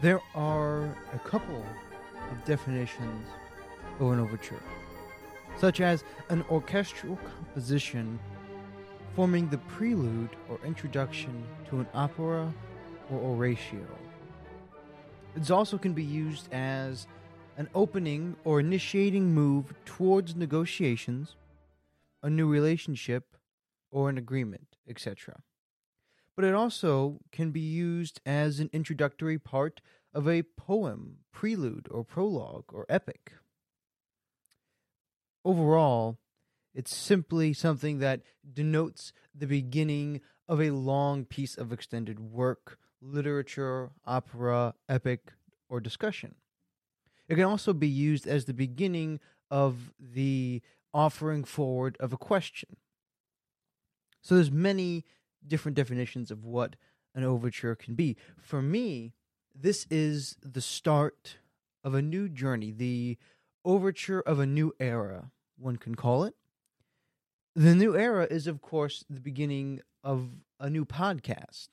There are a couple of definitions of an overture, such as an orchestral composition forming the prelude or introduction to an opera or oratio. It also can be used as an opening or initiating move towards negotiations, a new relationship, or an agreement, etc. But it also can be used as an introductory part of a poem, prelude, or prologue, or epic. Overall, it's simply something that denotes the beginning of a long piece of extended work, literature, opera, epic, or discussion. It can also be used as the beginning of the offering forward of a question. So there's many different definitions of what an overture can be. For me, this is the start of a new journey, the overture of a new era, one can call it. The new era is, of course, the beginning of a new podcast.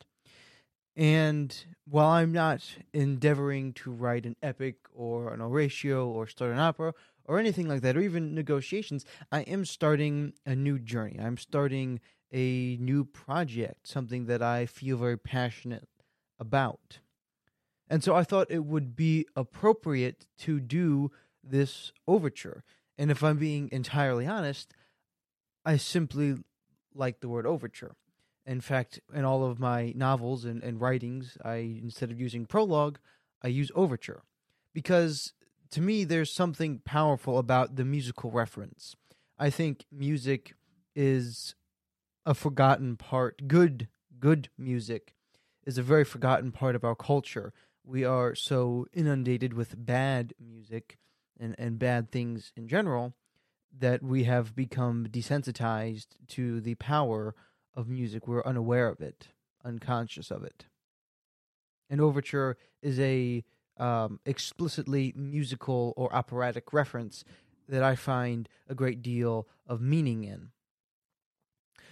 And while I'm not endeavoring to write an epic or an oratio or start an opera or anything like that, or even negotiations, I am starting a new journey. I'm starting a new project, something that I feel very passionate about. And so I thought it would be appropriate to do this overture. And if I'm being entirely honest, I simply like the word overture. In fact, in all of my novels and, and writings, I instead of using prologue, I use overture. Because to me, there's something powerful about the musical reference. I think music is a forgotten part. Good, good music is a very forgotten part of our culture. We are so inundated with bad music and, and bad things in general that we have become desensitized to the power of music. We're unaware of it, unconscious of it. An overture is a um, explicitly musical or operatic reference that I find a great deal of meaning in.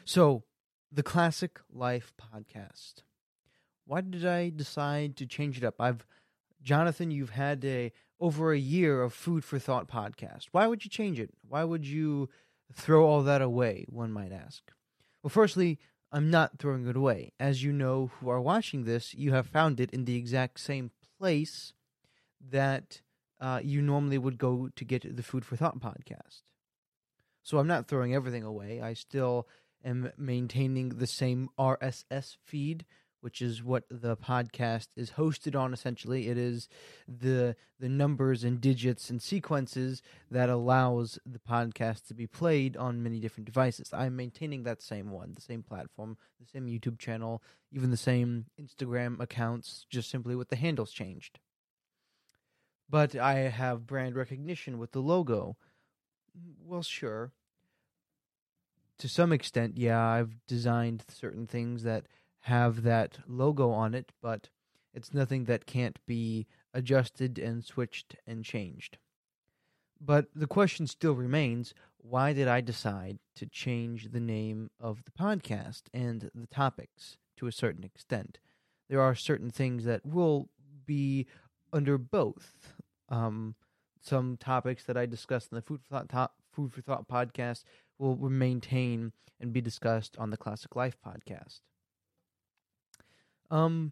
So, the Classic Life podcast. Why did I decide to change it up? I've Jonathan, you've had a over a year of food for thought podcast. Why would you change it? Why would you throw all that away, one might ask? Well, firstly, I'm not throwing it away. As you know who are watching this, you have found it in the exact same place that uh, you normally would go to get the Food for Thought podcast. So I'm not throwing everything away. I still am maintaining the same RSS feed which is what the podcast is hosted on essentially. It is the the numbers and digits and sequences that allows the podcast to be played on many different devices. I'm maintaining that same one the same platform the same youtube channel even the same instagram accounts just simply with the handles changed. But i have brand recognition with the logo. Well sure to some extent yeah i've designed certain things that have that logo on it, but it's nothing that can't be adjusted and switched and changed. But the question still remains why did I decide to change the name of the podcast and the topics to a certain extent? There are certain things that will be under both. Um, some topics that I discussed in the Food for Thought, Food for Thought podcast will maintain and be discussed on the Classic Life podcast. Um,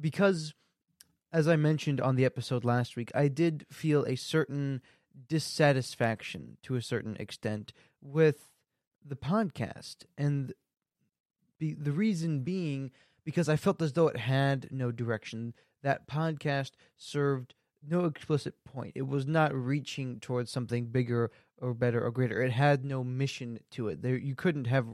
because as I mentioned on the episode last week, I did feel a certain dissatisfaction to a certain extent with the podcast, and the the reason being because I felt as though it had no direction. That podcast served no explicit point. It was not reaching towards something bigger or better or greater. It had no mission to it. There, you couldn't have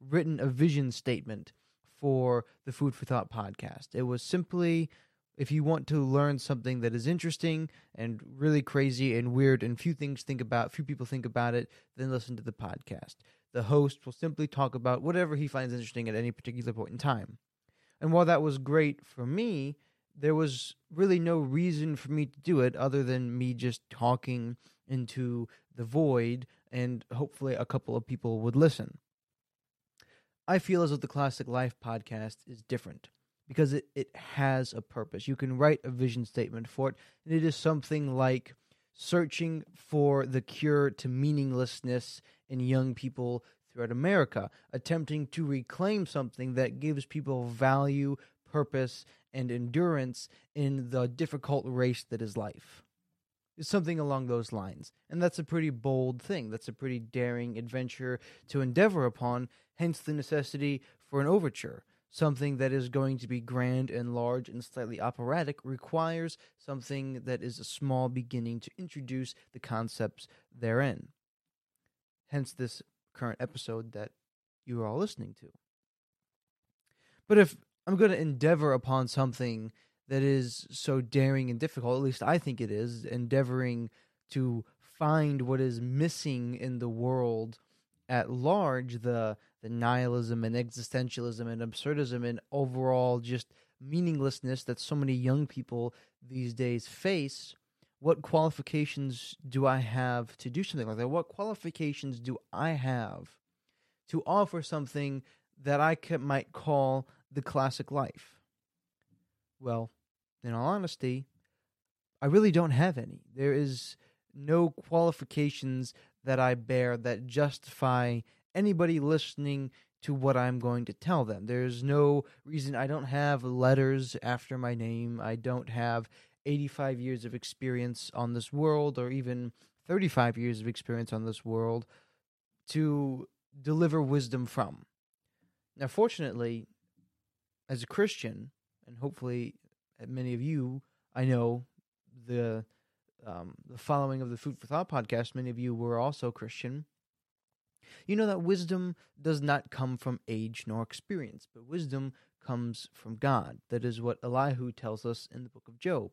written a vision statement for the Food for Thought podcast. It was simply if you want to learn something that is interesting and really crazy and weird and few things think about, few people think about it, then listen to the podcast. The host will simply talk about whatever he finds interesting at any particular point in time. And while that was great for me, there was really no reason for me to do it other than me just talking into the void and hopefully a couple of people would listen. I feel as though the Classic Life podcast is different because it, it has a purpose. You can write a vision statement for it, and it is something like searching for the cure to meaninglessness in young people throughout America, attempting to reclaim something that gives people value, purpose, and endurance in the difficult race that is life. Something along those lines. And that's a pretty bold thing. That's a pretty daring adventure to endeavor upon, hence the necessity for an overture. Something that is going to be grand and large and slightly operatic requires something that is a small beginning to introduce the concepts therein. Hence, this current episode that you are all listening to. But if I'm going to endeavor upon something that is so daring and difficult, at least I think it is, endeavoring to find what is missing in the world at large, the the nihilism and existentialism and absurdism and overall just meaninglessness that so many young people these days face, what qualifications do I have to do something like that? What qualifications do I have to offer something that I could, might call the classic life? Well, in all honesty, I really don't have any. There is no qualifications that I bear that justify anybody listening to what I'm going to tell them. There's no reason I don't have letters after my name. I don't have 85 years of experience on this world or even 35 years of experience on this world to deliver wisdom from. Now, fortunately, as a Christian, and hopefully many of you, I know the um, the following of the Food for Thought podcast, many of you were also Christian. You know that wisdom does not come from age nor experience, but wisdom comes from God. That is what Elihu tells us in the book of Job.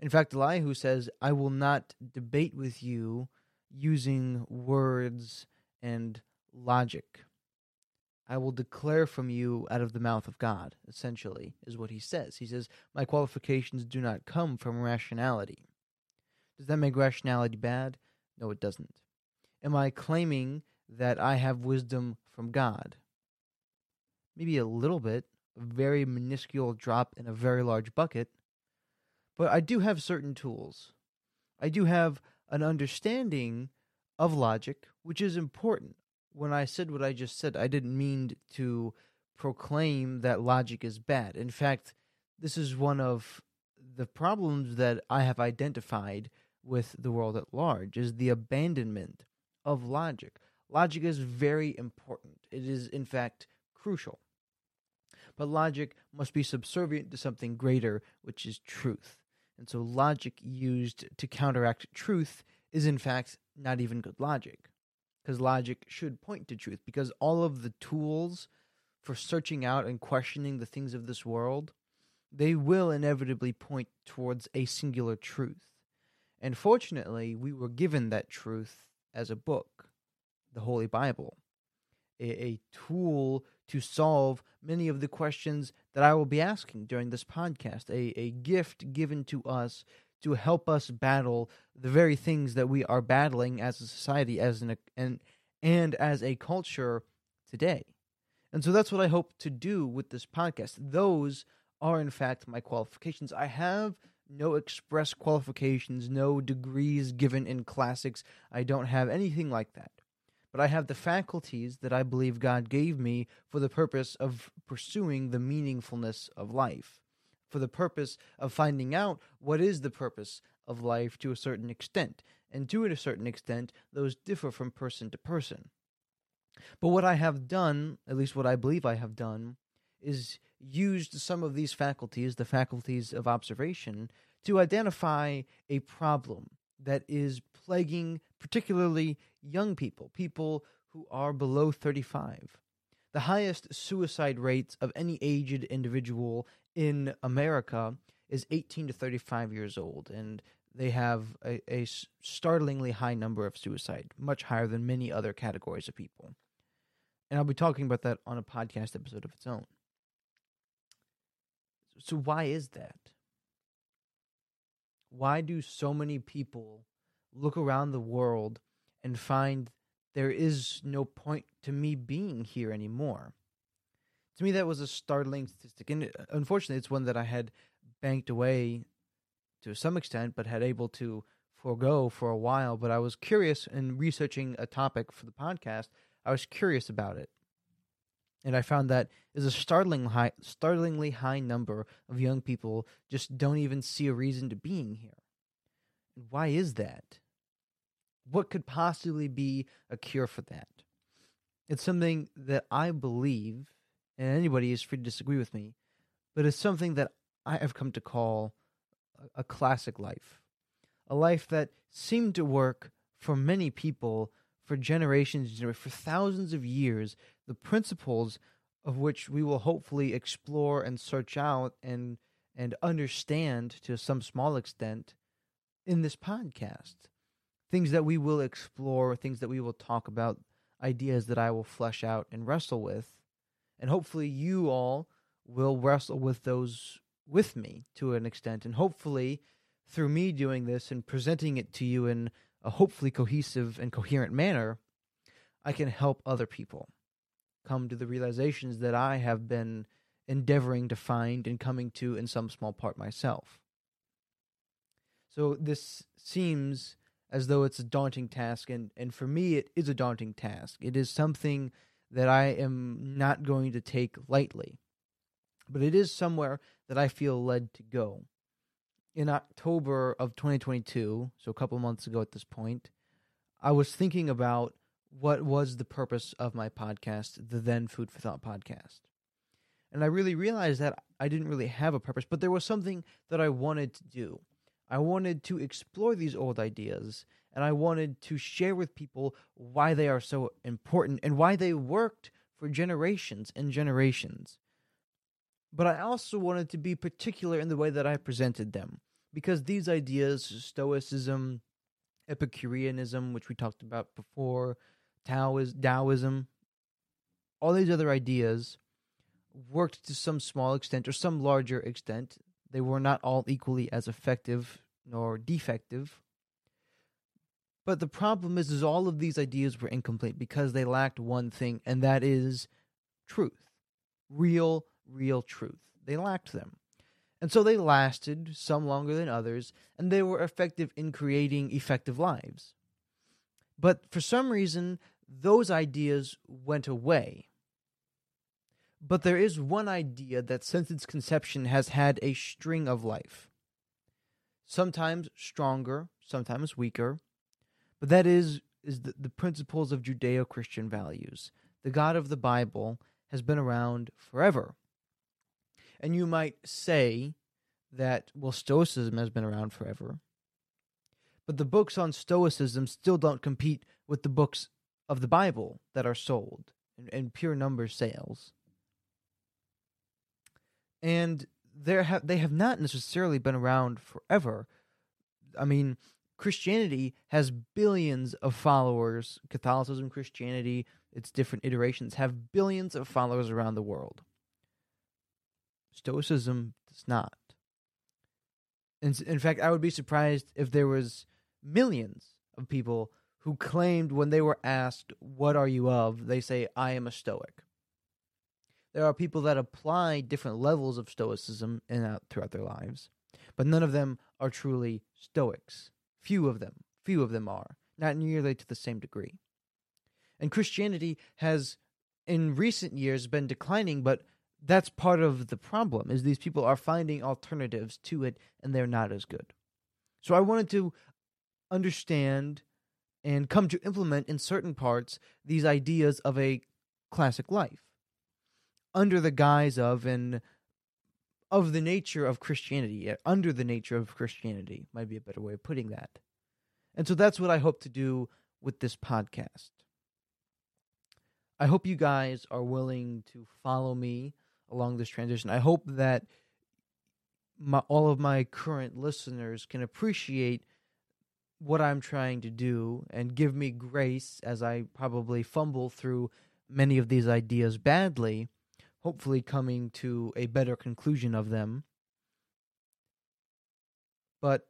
In fact, Elihu says, I will not debate with you using words and logic. I will declare from you out of the mouth of God, essentially, is what he says. He says, My qualifications do not come from rationality. Does that make rationality bad? No, it doesn't. Am I claiming that I have wisdom from God? Maybe a little bit, a very minuscule drop in a very large bucket. But I do have certain tools. I do have an understanding of logic, which is important when I said what I just said, I didn't mean to proclaim that logic is bad. In fact, this is one of the problems that I have identified with the world at large is the abandonment of logic. Logic is very important. It is in fact crucial. But logic must be subservient to something greater, which is truth. And so logic used to counteract truth is in fact not even good logic because logic should point to truth because all of the tools for searching out and questioning the things of this world they will inevitably point towards a singular truth. And fortunately we were given that truth as a book the holy bible a, a tool to solve many of the questions that i will be asking during this podcast a, a gift given to us to help us battle the very things that we are battling as a society as an and and as a culture today. And so that's what I hope to do with this podcast. Those are in fact my qualifications. I have no express qualifications, no degrees given in classics. I don't have anything like that. But I have the faculties that I believe God gave me for the purpose of pursuing the meaningfulness of life for the purpose of finding out what is the purpose of life to a certain extent. And to a certain extent, those differ from person to person. But what I have done, at least what I believe I have done, is used some of these faculties, the faculties of observation, to identify a problem that is plaguing particularly young people, people who are below 35. The highest suicide rates of any aged individual in America is 18 to 35 years old, and they have a, a startlingly high number of suicide, much higher than many other categories of people. And I'll be talking about that on a podcast episode of its own. So, why is that? Why do so many people look around the world and find there is no point to me being here anymore? To me, that was a startling statistic, and uh, unfortunately, it's one that I had banked away to some extent, but had able to forego for a while. But I was curious in researching a topic for the podcast. I was curious about it, and I found that is a startling high, startlingly high number of young people just don't even see a reason to being here. Why is that? What could possibly be a cure for that? It's something that I believe, and anybody is free to disagree with me, but it's something that I have come to call a classic life. A life that seemed to work for many people for generations, for thousands of years, the principles of which we will hopefully explore and search out and and understand to some small extent in this podcast. Things that we will explore, things that we will talk about, ideas that I will flesh out and wrestle with. And hopefully you all will wrestle with those with me to an extent. And hopefully through me doing this and presenting it to you in a hopefully cohesive and coherent manner, I can help other people come to the realizations that I have been endeavoring to find and coming to in some small part myself. So this seems as though it's a daunting task, and, and for me, it is a daunting task. It is something that I am not going to take lightly, but it is somewhere that I feel led to go in October of 2022, so a couple months ago at this point, I was thinking about what was the purpose of my podcast, the Then Food for Thought podcast. And I really realized that I didn't really have a purpose, but there was something that I wanted to do. I wanted to explore these old ideas and I wanted to share with people why they are so important and why they worked for generations and generations but I also wanted to be particular in the way that I presented them because these ideas, Stoicism, Epicureanism, which we talked about before, Taoism, all these other ideas worked to some small extent or some larger extent. They were not all equally as effective nor defective. But the problem is, is all of these ideas were incomplete because they lacked one thing, and that is truth, real real truth. They lacked them. And so they lasted, some longer than others, and they were effective in creating effective lives. But for some reason, those ideas went away. But there is one idea that since its conception has had a string of life. Sometimes stronger, sometimes weaker, but that is, is the, the principles of Judeo Christian values. The God of the Bible has been around forever. And you might say that, well, Stoicism has been around forever. But the books on Stoicism still don't compete with the books of the Bible that are sold in, in pure number sales. And there have they have not necessarily been around forever. I mean, Christianity has billions of followers. Catholicism, Christianity, its different iterations have billions of followers around the world. Stoicism does not. In, in fact, I would be surprised if there was millions of people who claimed when they were asked, What are you of? they say, I am a Stoic. There are people that apply different levels of Stoicism in, uh, throughout their lives, but none of them are truly Stoics. Few of them, few of them are, not nearly to the same degree. And Christianity has, in recent years, been declining, but that's part of the problem is these people are finding alternatives to it and they're not as good. So I wanted to understand and come to implement in certain parts these ideas of a classic life under the guise of and of the nature of Christianity, under the nature of Christianity might be a better way of putting that. And so that's what I hope to do with this podcast. I hope you guys are willing to follow me along this transition. I hope that my, all of my current listeners can appreciate what I'm trying to do and give me grace as I probably fumble through many of these ideas badly, hopefully coming to a better conclusion of them. But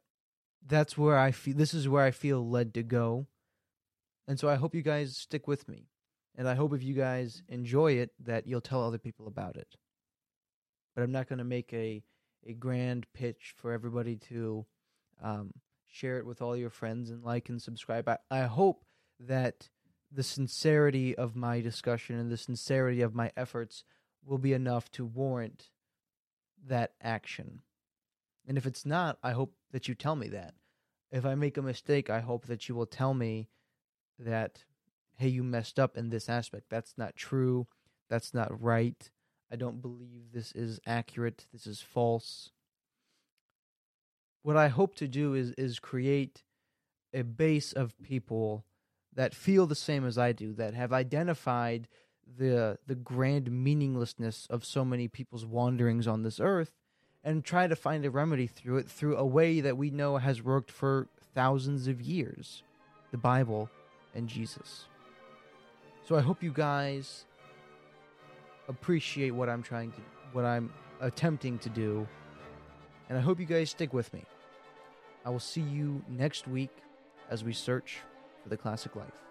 that's where I feel this is where I feel led to go. And so I hope you guys stick with me. And I hope if you guys enjoy it, that you'll tell other people about it. But I'm not going to make a, a grand pitch for everybody to um, share it with all your friends and like and subscribe. I, I hope that the sincerity of my discussion and the sincerity of my efforts will be enough to warrant that action. And if it's not, I hope that you tell me that. If I make a mistake, I hope that you will tell me that, hey, you messed up in this aspect. That's not true. That's not right. I don't believe this is accurate. This is false. What I hope to do is is create a base of people that feel the same as I do, that have identified the the grand meaninglessness of so many people's wanderings on this earth and try to find a remedy through it through a way that we know has worked for thousands of years the Bible and Jesus. So I hope you guys appreciate what I'm trying to what I'm attempting to do and I hope you guys stick with me. I will see you next week as we search for the classic life.